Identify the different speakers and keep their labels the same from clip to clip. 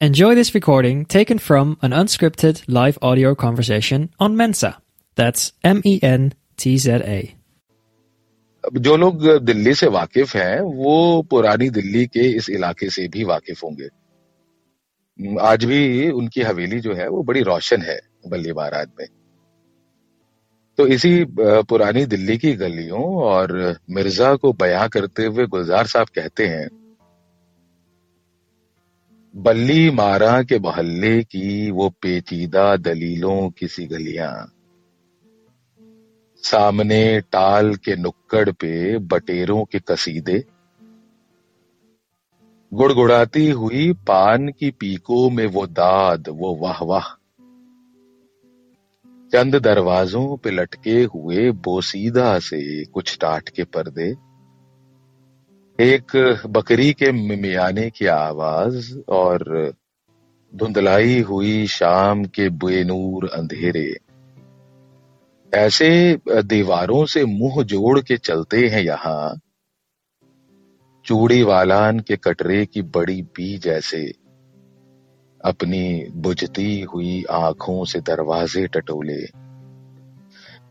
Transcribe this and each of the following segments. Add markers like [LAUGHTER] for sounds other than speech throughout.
Speaker 1: Enjoy this recording taken from an unscripted live audio conversation on Mensa. That's M E N T Z A.
Speaker 2: जो लोग दिल्ली से वाकिफ हैं, वो पुरानी दिल्ली के इस इलाके से भी वाकिफ होंगे आज भी उनकी हवेली जो है, वो बड़ी रोशन है बल्ली महाराज में तो इसी पुरानी दिल्ली की गलियों और मिर्ज़ा को बयां करते हुए गुलजार साहब कहते हैं बल्ली मारा के मोहल्ले की वो पेचीदा दलीलों की सी गलियाँ। सामने टाल के नुक्कड़ पे बटेरों के कसीदे। गुड़गुड़ाती हुई पान की पीकों में वो दाद, वो वाह वाह। चंद दरवाजों पे लटके हुए बोसीदा से कुछ टाट के पर्दे। एक बकरी के मिमियाने की आवाज़ और धुंधलाई हुई शाम के बेनूर अंधेरे। ऐसे दीवारों से मुँह जोड़ के चलते हैं यहाँ, चूड़ी वालान के कटरे की बड़ी बी जैसे। अपनी बुझती हुई आँखों से दरवाजे टटोले।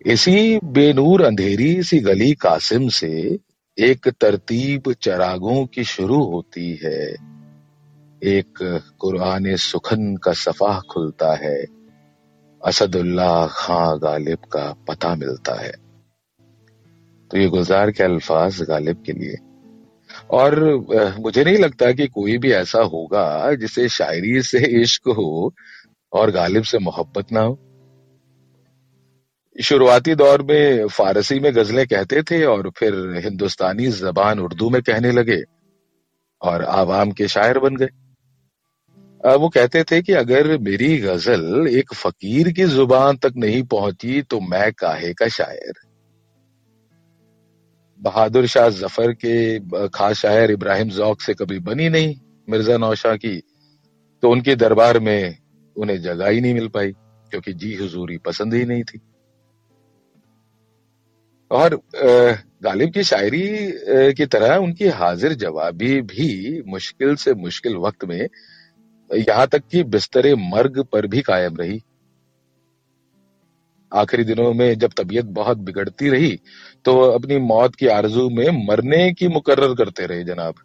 Speaker 2: इसी बेनूर अंधेरी सी गली कासिम से एक तरतीब चरागों की शुरू होती है। एक कुरान सुखन का सफ़ा खुलता है। असदुल्ला खां गालिब का पता मिलता है। तो ये गुलजार के अल्फाज गालिब के लिए। और मुझे नहीं लगता कि कोई भी ऐसा होगा जिसे शायरी से इश्क हो और गालिब से मोहब्बत ना हो। शुरुआती दौर में फारसी में गजलें कहते थे और फिर हिंदुस्तानी जबान उर्दू में कहने लगे और आवाम के शायर बन गए। वो कहते थे कि अगर मेरी गज़ल एक फकीर की ज़ुबान तक नहीं पहुँची तो मैं काहे का शायर? बहादुर शाह ज़फ़र के खास शायर इब्राहिम जौक से कभी बनी नहीं, मिर्ज़ा नौशाह की तो उनके दरबार में उन्हें जगह ही नहीं मिल पाई, क्योंकि जी हुजूरी पसंद ही नहीं थी। और गालिब की शायरी की तरह उनकी हाजिर जवाबी भी मुश्किल से मुश्किल वक्त में यहाँ तक कि बिस्तरे मर्ग पर भी कायम रही। आखिरी दिनों में जब तबीयत बहुत बिगड़ती रही तो अपनी मौत की आरज़ू में मरने की मुकर्र करते रहे जनाब।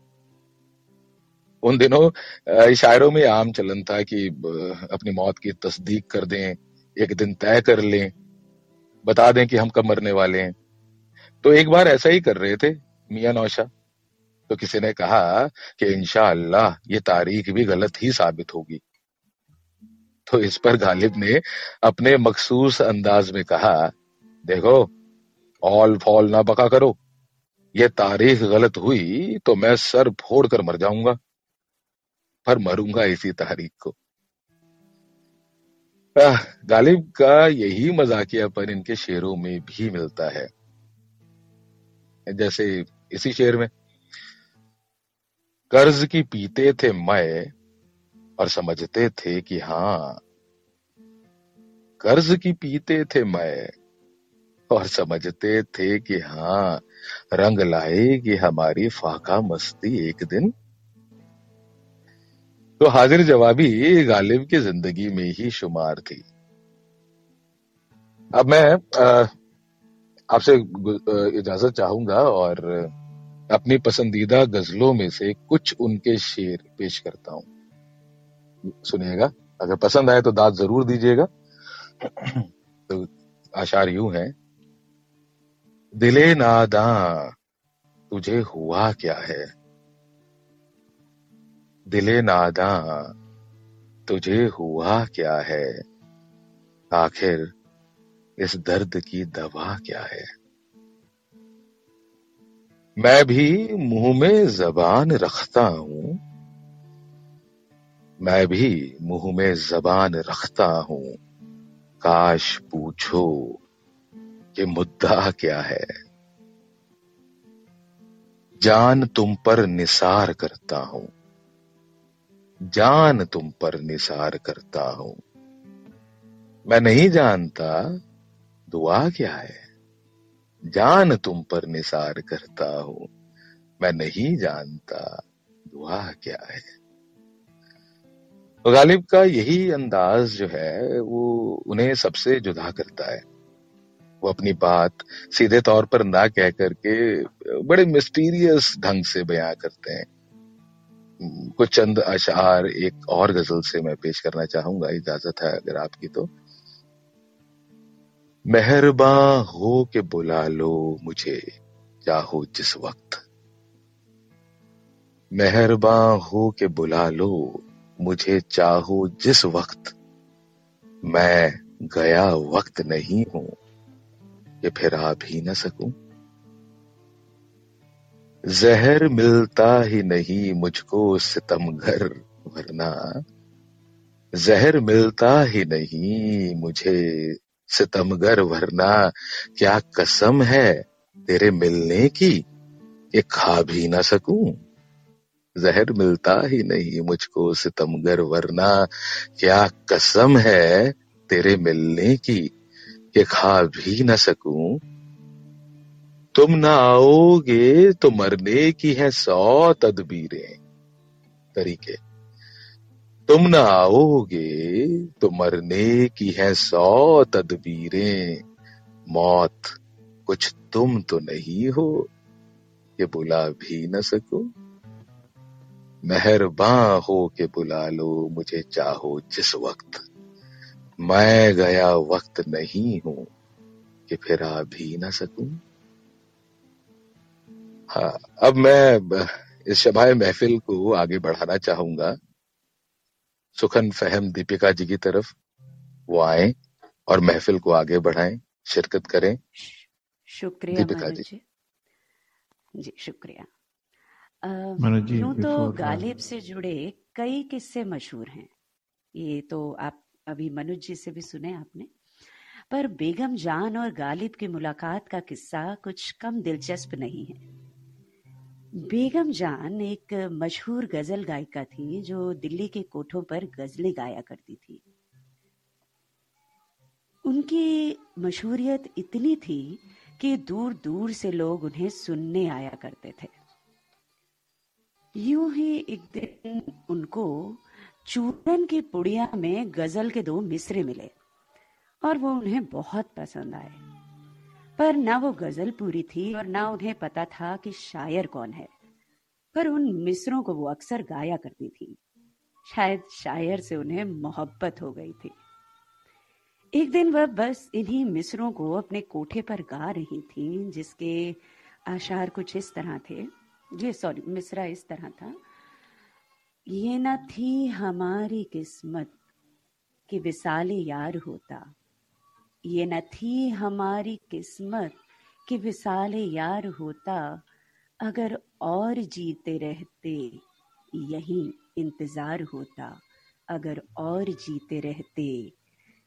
Speaker 2: उन दिनों शायरों में आम चलन था कि अपनी मौत की तस्दीक कर दें, एक दिन तय कर लें, बता दें कि हम कब मरने वाले हैं। तो एक बार ऐसा ही कर रहे थे, मियाँ नौशा। तो किसी ने कहा कि इंशाअल्लाह, ये तारीख भी गलत ही साबित होगी। तो इस पर गालिब ने अपने मखसूस अंदाज में कहा, देखो ऑल फॉल ना पका करो। ये तारीख गलत हुई तो मैं सर फोड़ कर मर जाऊँगा। पर मरूँगा इसी तारीख को। गालिब का यही मजाकियापन इनके शेरों में भी मिलता है। जैसे इसी शेर में, कर्ज की पीते थे मैं और समझते थे कि हाँ कर्ज की पीते थे मैं और समझते थे कि हाँ रंग लाएगी हमारी फाका मस्ती एक दिन। तो हाजिर जवाबी गालिब की ज़िंदगी में ही शुमार थी। अब मैं आपसे इजाज़त चाहूँगा और अपनी पसंदीदा गजलों में से कुछ उनके शेर पेश करता हूँ। सुनिएगा। अगर पसंद आए तो दाद ज़रूर दीजिएगा। तो आशार यूँ है। दिले नादा, तुझे हुआ क्या है? दिले नादा, तुझे हुआ क्या है? आखिर इस दर्द की दवा क्या है? मैं भी मुँह में जबान रखता हूँ। मैं भी मुँह में जबान रखता हूँ। काश पूछो कि मुद्दा क्या है। जान तुम पर निसार करता हूँ। जान तुम पर निसार करता हूँ। मैं नहीं जानता दुआ क्या है? जान तुम पर निसार करता हूँ। मैं नहीं जानता दुआ क्या है। गालिब का यही अंदाज जो है, वो उन्हें सबसे जुदा करता है। वो अपनी बात सीधे तौर पर ना कह करके बड़े मिस्टीरियस ढंग से बयां करते हैं। कुछ चंद अशार एक और गज़ल से मैं पेश करना चाहूँगा, इजाज़त है अगर आपकी तो। मेहरबा हो के बुला लो मुझे चाहो जिस वक्त। मेहरबा हो के बुला लो मुझे, चाहो जिस वक्त। मैं गया वक्त नहीं हूँ, कि फिर आ भी न सकूँ। जहर मिलता ही नहीं मुझको सितमगर वरना जहर मिलता ही नहीं मुझे सितमगर वरना क्या कसम है तेरे मिलने की? कि खा भी ना सकूँ। जहर मिलता ही नहीं मुझको सितमगर वरना। क्या कसम है तेरे मिलने की? ये खा भी ना सकूँ। तुम ना आओगे तो मरने की है सौ तदबीरें। तरीके। तुम न आओगे तो मरने की है सौ तदबीरें। मौत कुछ तुम तो नहीं हो कि बुला भी न सको। मेहरबान हो के बुला लो मुझे चाहो जिस वक्त। मैं गया वक्त नहीं हूँ कि फिर आ भी ना सकूँ। हाँ अब मैं इस शबाय महफिल को आगे बढ़ाना चाहूँगा। सुखन फहम दीपिका जी की तरफ़। वो आए और महफिल को आगे बढ़ाएँ शिरकत करें।
Speaker 3: शुक्रिया दीपिका जी। जी। शुक्रिया। यूँ तो गालिब से जुड़े कई किस्से मशहूर हैं। ये तो आप अभी मनुज जी से भी सुने आपने। पर बेगम जान और गालिब की मुलाकात का किस्सा कुछ कम दिलचस्प नहीं है। बेगम जान एक मशहूर गज़ल गायिका थी जो दिल्ली के कोठों पर गजलें गाया करती थी। उनकी मशहूरियत इतनी थी कि दूर दूर से लोग उन्हें सुनने आया करते थे। यूँ ही एक दिन उनको चूरन की पुड़िया में गज़ल के दो मिसरे मिले और वो उन्हें बहुत पसंद आए। पर ना वो गज़ल पूरी थी और ना उन्हें पता था कि शायर कौन है। पर उन मिसरों को वो अक्सर गाया करती थी। शायद शायर से उन्हें मोहब्बत हो गई थी। एक दिन वह बस इन्हीं मिसरों को अपने कोठे पर गा रही थी, जिसके आशार कुछ इस तरह थे। ये सॉरी, मिसरा इस तरह था। ये न थी हमारी किस्मत कि विसाले यार होता। ये न थी हमारी किस्मत कि विसाले यार होता, अगर और जीते रहते, यही इंतज़ार होता, अगर और जीते रहते,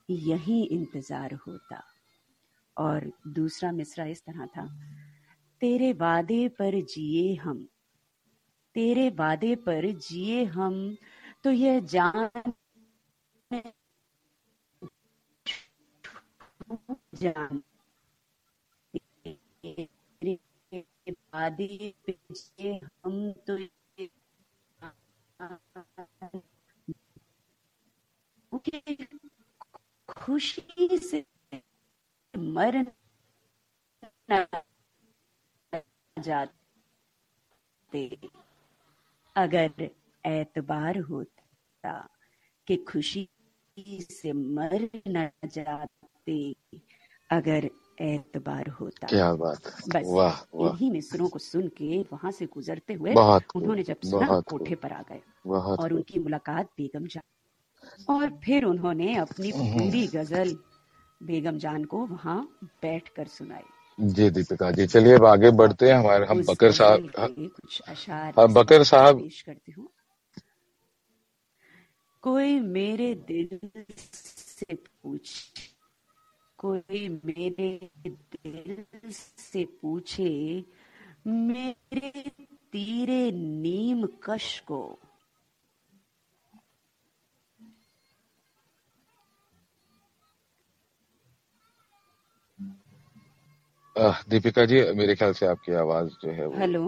Speaker 3: यही इंतज़ार होता। और दूसरा मिसरा इस तरह था, तेरे वादे पर जिए हम, तेरे वादे पर जिए हम तो यह जान वादे हम तो खुशी से मर जाते अगर एतबार होता कि खुशी से मर न जाते अगर एतबार होता।
Speaker 2: क्या बात
Speaker 3: बस
Speaker 2: वाह
Speaker 3: इन्हीं मिसरों को सुन के वहाँ से गुजरते हुए उन्होंने जब सुना कोठे पर आ गए। और उनकी मुलाकात बेगम जान और फिर उन्होंने अपनी पूरी गज़ल बेगम जान को वहाँ बैठकर सुनाई।
Speaker 2: जी दीपिका जी चलिए अब आगे बढ़ते हैं। हमारे हम बकर साहब
Speaker 3: कुछ अशार
Speaker 2: बकर साहब
Speaker 3: पेश करती हूँ। कोई मेरे दिल से पूछ कोई मेरे दिल से पूछे मेरे तीरे नीम कश को।
Speaker 2: दीपिका जी मेरे ख्याल से आपकी आवाज़ जो है
Speaker 3: हेलो?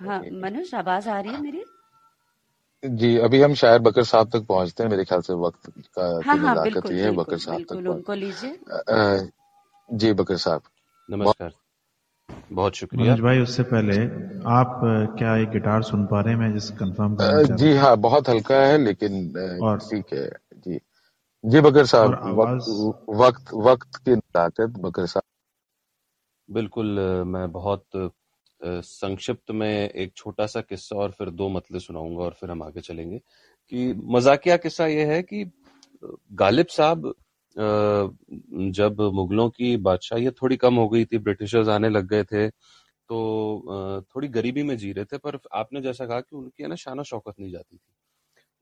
Speaker 3: हाँ। मनुष आवाज़ आ रही है मेरी?
Speaker 2: जी अभी हम शायर बकर साहब तक पहुँचते हैं मेरे ख्याल से वक्त का
Speaker 3: हाँ हाँ बिल्कुल
Speaker 2: है
Speaker 3: बिल्कुल
Speaker 2: बकर साहब तक
Speaker 3: उनको लीजिए।
Speaker 2: जी बकर साहब।
Speaker 4: नमस्कार। बहुत शुक्रिया।
Speaker 5: भाई उससे पहले आप क्या एक गिटार सुन पा रहे हैं? मैं जिस कंफर्म
Speaker 2: जी हाँ। बहुत हल्का है लेकिन
Speaker 5: और
Speaker 2: ठीक है जी। जी बकर साहब वक्त वक्त वक्त की नजाकत बकर साहब।
Speaker 4: बिल्कुल मैं बहुत संक्षिप्त में एक छोटा सा किस्सा और फिर दो मतले सुनाऊँगा और फिर हम आगे चलेंगे कि मजाकिया किस्सा यह है कि गालिब साहब जब मुगलों की बादशाही थोड़ी कम हो गई थी, ब्रिटिशर्स आने लग गए थे तो थोड़ी गरीबी में जी रहे थे, पर आपने जैसा कहा कि उनकी, है ना, शाना शौकत नहीं जाती थी।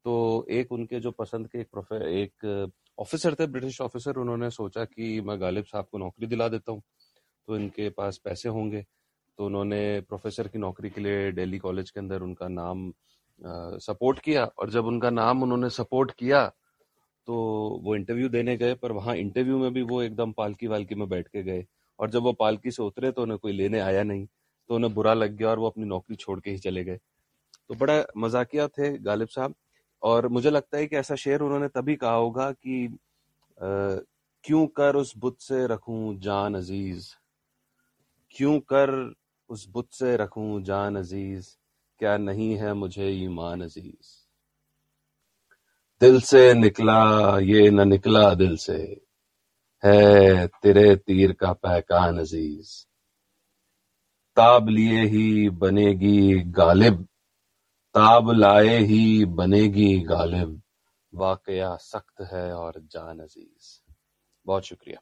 Speaker 4: तो एक उनके जो पसंद के एक एक ऑफिसर थे, ब्रिटिश ऑफिसर, उन्होंने सोचा कि मैं गालिब साहब को नौकरी दिला देता हूँ तो इनके पास पैसे होंगे। तो उन्होंने प्रोफेसर की नौकरी के लिए दिल्ली कॉलेज के अंदर उनका नाम सपोर्ट किया और जब उनका नाम उन्होंने सपोर्ट किया तो वो इंटरव्यू देने गए, पर वहाँ इंटरव्यू में भी वो एकदम पालकी वालकी में बैठ के गए और जब वो पालकी से उतरे तो उन्हें कोई लेने आया नहीं तो उन्हें बुरा लग गया और वो अपनी नौकरी छोड़ के ही चले गए। तो बड़ा मजाकिया थे गालिब साहब और मुझे लगता है कि ऐसा शेर उन्होंने तभी कहा होगा कि क्यों कर उस बुत से रखूँ जान अज़ीज़? क्यों कर उस बुत से रखूँ जान अज़ीज़, क्या नहीं है मुझे ईमान अज़ीज़। दिल से निकला, ये न निकला दिल से, है तेरे तीर का पैकान अज़ीज़। ताब लिए ही बनेगी गालिब, ताब लाए ही बनेगी गालिब। वाकया सख्त है और जान अज़ीज़। बहुत शुक्रिया।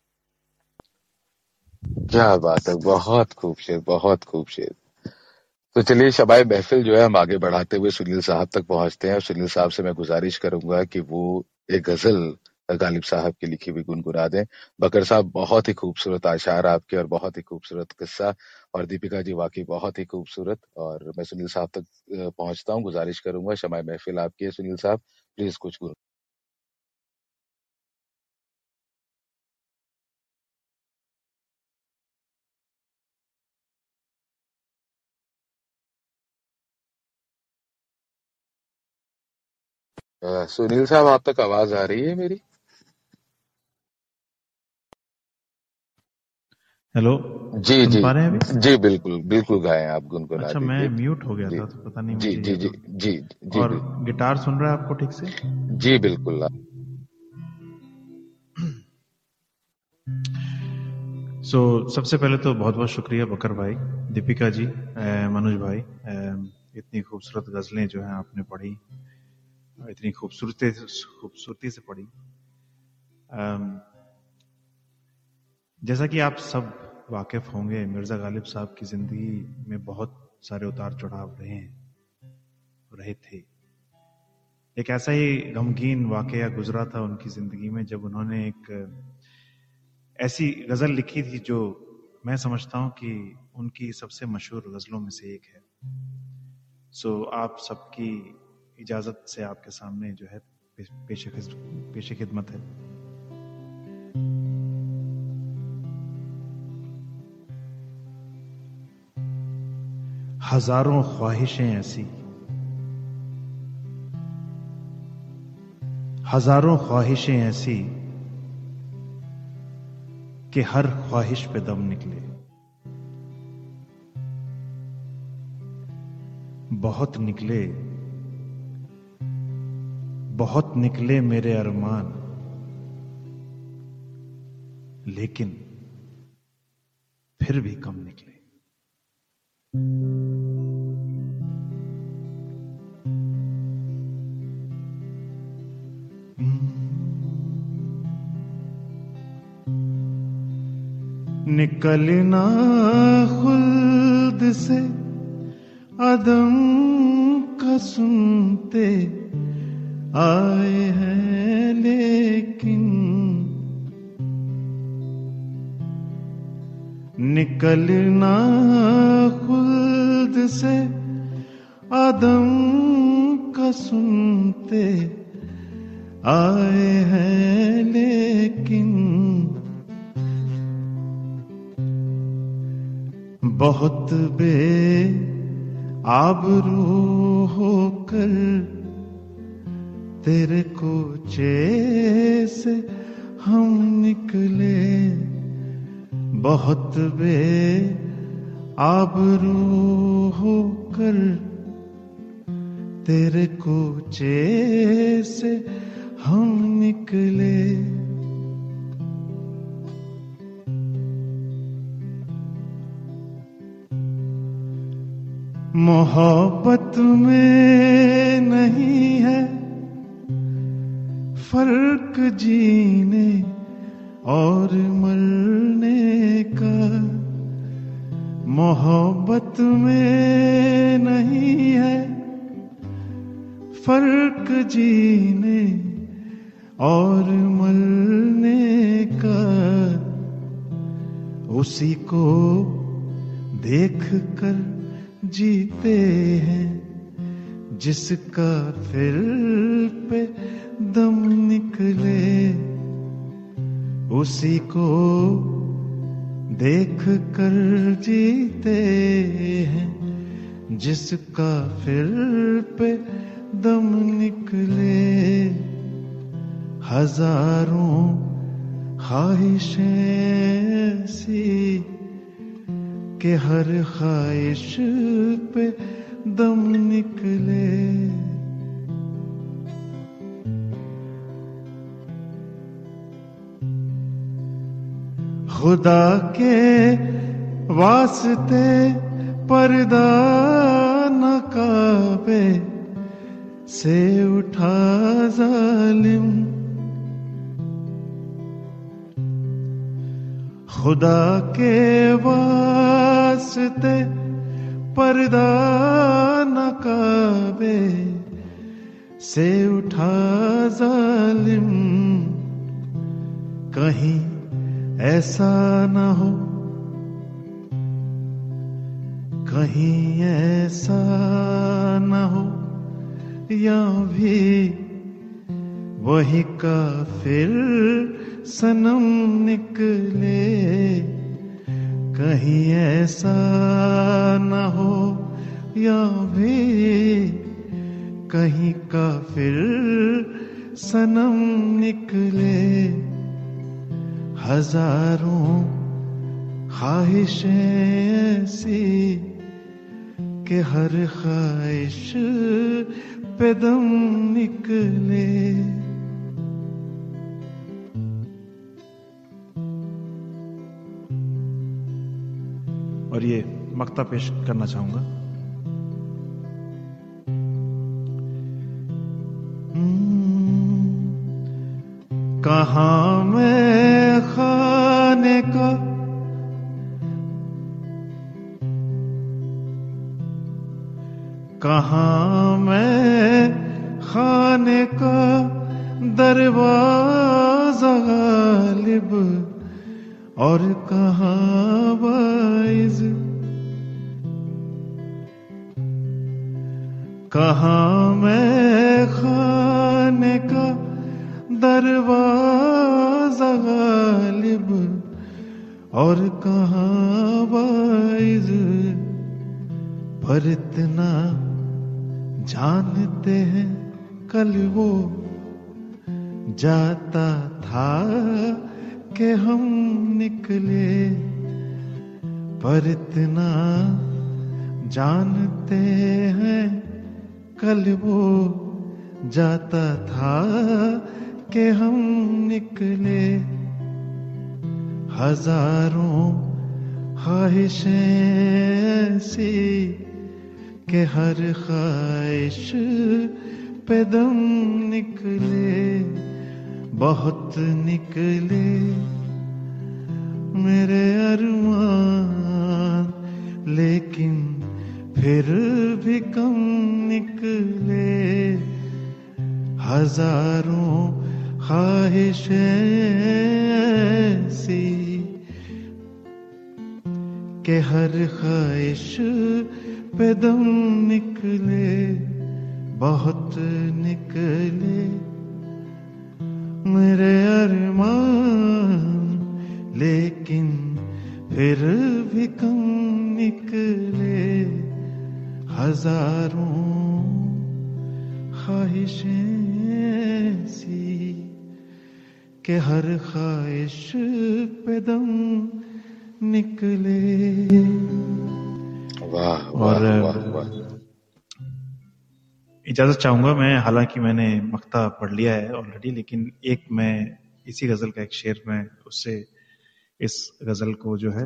Speaker 2: क्या बात है, बहुत खूब शेर, बहुत खूब शेर। तो चलिए, शबाई महफिल जो है, हम आगे बढ़ाते हुए सुनील साहब तक पहुँचते हैं। सुनील साहब से मैं गुजारिश करूँगा कि वो एक गज़ल गालिब साहब की लिखी हुई गुनगुना दें। बकर साहब, बहुत ही खूबसूरत आशार आपके और बहुत ही खूबसूरत किस्सा। और दीपिका जी, वाकई बहुत ही खूबसूरत। और मैं सुनील साहब तक पहुँचता हूँ, गुजारिश करूँगा शमाय महफिल आपकी है, सुनील साहब, प्लीज़ कुछ अ, सुनील साहब आप तक आवाज़ आ रही है मेरी?
Speaker 5: हेलो
Speaker 2: जी
Speaker 5: सुन
Speaker 2: जी।
Speaker 5: पा रहे हैं अभी?
Speaker 2: जी बिल्कुल बिल्कुल गाएँ आप गुनगुना
Speaker 5: अच्छा मैं
Speaker 2: दीजिए
Speaker 5: म्यूट हो गया
Speaker 2: जी।
Speaker 5: था तो पता नहीं
Speaker 2: जी
Speaker 5: मुझे
Speaker 2: जी
Speaker 5: ये
Speaker 2: जी
Speaker 5: तो
Speaker 2: जी जी
Speaker 5: और
Speaker 2: बिल्कुल।
Speaker 5: गिटार सुन रहा है आपको ठीक से?
Speaker 2: जी बिल्कुल।
Speaker 5: सो so, सबसे पहले तो बहुत बहुत शुक्रिया बकर भाई दीपिका जी अ, मनोज भाई अ, इतनी खूबसूरत गजलें जो हैं आपने पढ़ी। इतनी खूबसूरती खूबसूरती से पढ़ी। जैसा कि आप सब वाकिफ होंगे, मिर्ज़ा गालिब साहब की ज़िंदगी में बहुत सारे उतार चढ़ाव रहे हैं, रहे थे। एक ऐसा ही गमगीन वाकया गुजरा था उनकी ज़िंदगी में, जब उन्होंने एक ऐसी गज़ल लिखी थी जो मैं समझता हूँ कि उनकी सबसे मशहूर गजलों में से एक है। सो आप सबकी इजाज़त से आपके सामने जो है पेश पेश खिदमत है। हज़ारों ख्वाहिशें ऐसी। हज़ारों ख्वाहिशें ऐसी कि हर ख्वाहिश पे दम निकले। बहुत निकले बहुत निकले मेरे अरमान। लेकिन फिर भी कम निकले। निकलना खुल्द से अदम का आए हैं, लेकिन निकलना खुद से आदम का सुनते आए हैं, लेकिन बहुत बे आबरू होकर तेरे कोचे से हम निकले। बहुत बे आबरू होकर तेरे कोचे से हम निकले। मोहब्बत में नहीं है फ़र्क जीने और मरने का मोहब्बत में नहीं है। फ़र्क जीने और मरने का उसी को देख कर जीते हैं। जिसका फिर पे दम निकले, उसी को देख कर जीते हैं। जिसका फिर पे दम निकले, हज़ारों ख्वाहिशें कि हर ख्वाहिश पे दम निकले। खुदा के वास्ते पर्दा काबे से उठा जालिम। खुदा के वास्ते पर्दा न काबे से उठा जालिम। कहीं ऐसा न हो, कहीं ऐसा न हो, या भी वही का फिर सनम निकले। कहीं ऐसा न हो, या भी कहीं का फिर सनम निकले। हज़ारों ख्वाहिशें ऐसी कि हर ख्वाहिश पे दम निकले। ये मक्ता पेश करना चाहूँगा। कहा मैं खाने का कहा मैं खाने का दरवाज़ा गालिब और कहा वाइज कहा, मैं खाने का दरवाज़ा गालिब। और कहा वाइज पर इतना जानते हैं कल वो जाता था कि हम निकले, पर इतना जानते हैं, कल वो जाता था कि हम निकले। हज़ारों ख्वाहिशें ऐसी कि हर ख्वाहिश पे दम निकले। बहुत निकले मेरे अरमान, लेकिन फिर भी कम निकले। हज़ारों ख्वाहिशें ऐसी के हर ख्वाहिश पे दम निकले, बहुत निकले। मेरे अरमान लेकिन फिर भी कम निकले हज़ारों ख्वाहिशें सी के हर ख्वाहिश पे दम निकले।
Speaker 2: वाह वाह वाह वाह।
Speaker 5: इजाज़त चाहूँगा मैं हालाँकि मैंने मक्ता पढ़ लिया है ऑलरेडी लेकिन एक मैं इसी गज़ल का एक शेर में उससे इस गज़ल को जो है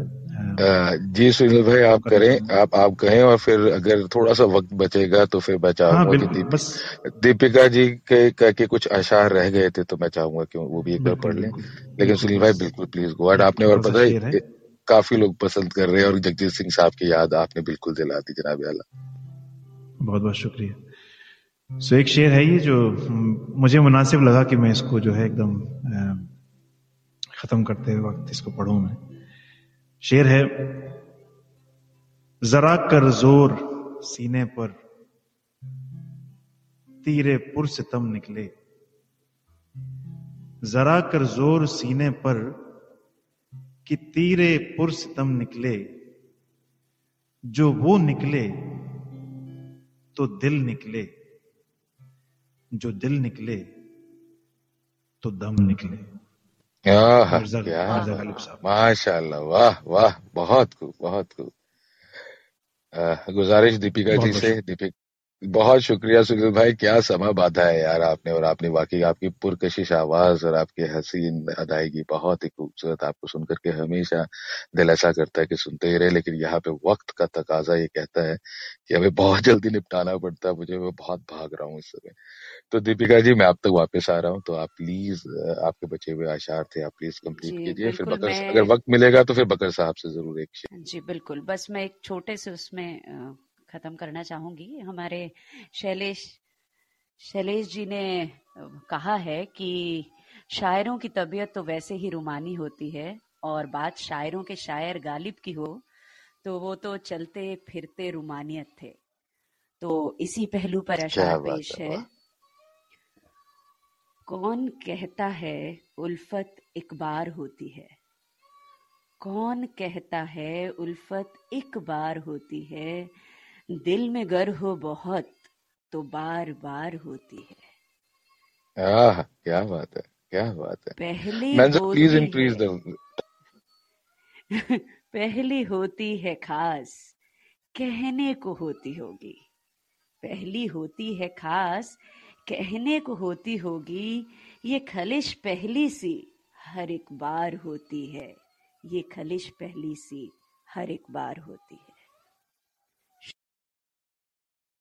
Speaker 2: जी सुनील भाई आप करें आप आप कहें और फिर अगर थोड़ा सा वक्त बचेगा तो फिर मैं
Speaker 5: हाँ
Speaker 2: चाहूँगा दीप,
Speaker 5: बस।
Speaker 2: दीपिका जी के, के, के कुछ अशार रह गए थे तो मैं चाहूँगा कि वो भी एक बार पढ़ लें। लेकिन सुनील भाई बिल्कुल प्लीज़ गो आपने और पता है। ए- काफ़ी लोग पसंद कर रहे हैं और जगजीत सिंह साहब की याद आपने बिल्कुल दिला दी जनाब आला
Speaker 5: बहुत बहुत शुक्रिया। सो एक शेर है ये जो मुझे मुनासिब लगा कि मैं इसको जो है एकदम खत्म करते वक्त इसको पढ़ूं मैं। शेर है, जरा कर ज़ोर सीने पर, तीरे पुरसितम निकले। जरा कर ज़ोर सीने पर कि तीरे पुरसितम निकले। जो वो निकले तो दिल निकले। जो दिल निकले तो दम निकले।
Speaker 2: माशाल्लाह वाह वाह बहुत खूब बहुत खूब। गुजारिश दीपिका जी से दीपिक बहुत शुक्रिया सुनील भाई क्या समा बांधा है यार आपने और आपने वाकई आपकी पुरकशिश आवाज़ और आपकी हसीन अदायगी बहुत ही खूबसूरत आपको सुनकर के हमेशा दिल ऐसा करता है कि सुनते ही रहे लेकिन यहाँ पे वक्त का तकाजा ये कहता है कि हमें बहुत जल्दी निपटाना पड़ता है मुझे मैं बहुत भाग रहा हूँ इस समय। तो दीपिका जी मैं आप तक वापस आ रहा हूँ तो आप प्लीज़ आपके बचे हुए आशार थे आप प्लीज़ कंप्लीट कीजिए फिर बकर अगर वक्त मिलेगा तो फिर बकर साहब से ज़रूर एक
Speaker 3: जी बिल्कुल बस मैं एक छोटे से उसमें खत्म करना चाहूँगी। हमारे शैलेश शैलेश जी ने कहा है कि शायरों की तबीयत तो वैसे ही रुमानी होती है और बात शायरों के शायर गालिब की हो तो वो तो चलते फिरते रुमानियत थे। तो इसी पहलू पर अशार पेश
Speaker 2: है
Speaker 3: है। कौन कहता है उल्फत एक बार होती है? कौन कहता है उल्फत एक बार होती है? दिल में गर हो बहुत तो बार बार होती है।
Speaker 2: आह क्या बात है क्या बात है।
Speaker 3: पहली
Speaker 2: प्लीज़
Speaker 3: होती
Speaker 2: इंक्रीज द [LAUGHS]
Speaker 3: पहली होती है खास कहने को होती होगी। पहली होती है खास कहने को होती होगी ये खलिश पहली सी हर एक बार होती है। ये खलिश पहली सी हर एक बार होती है।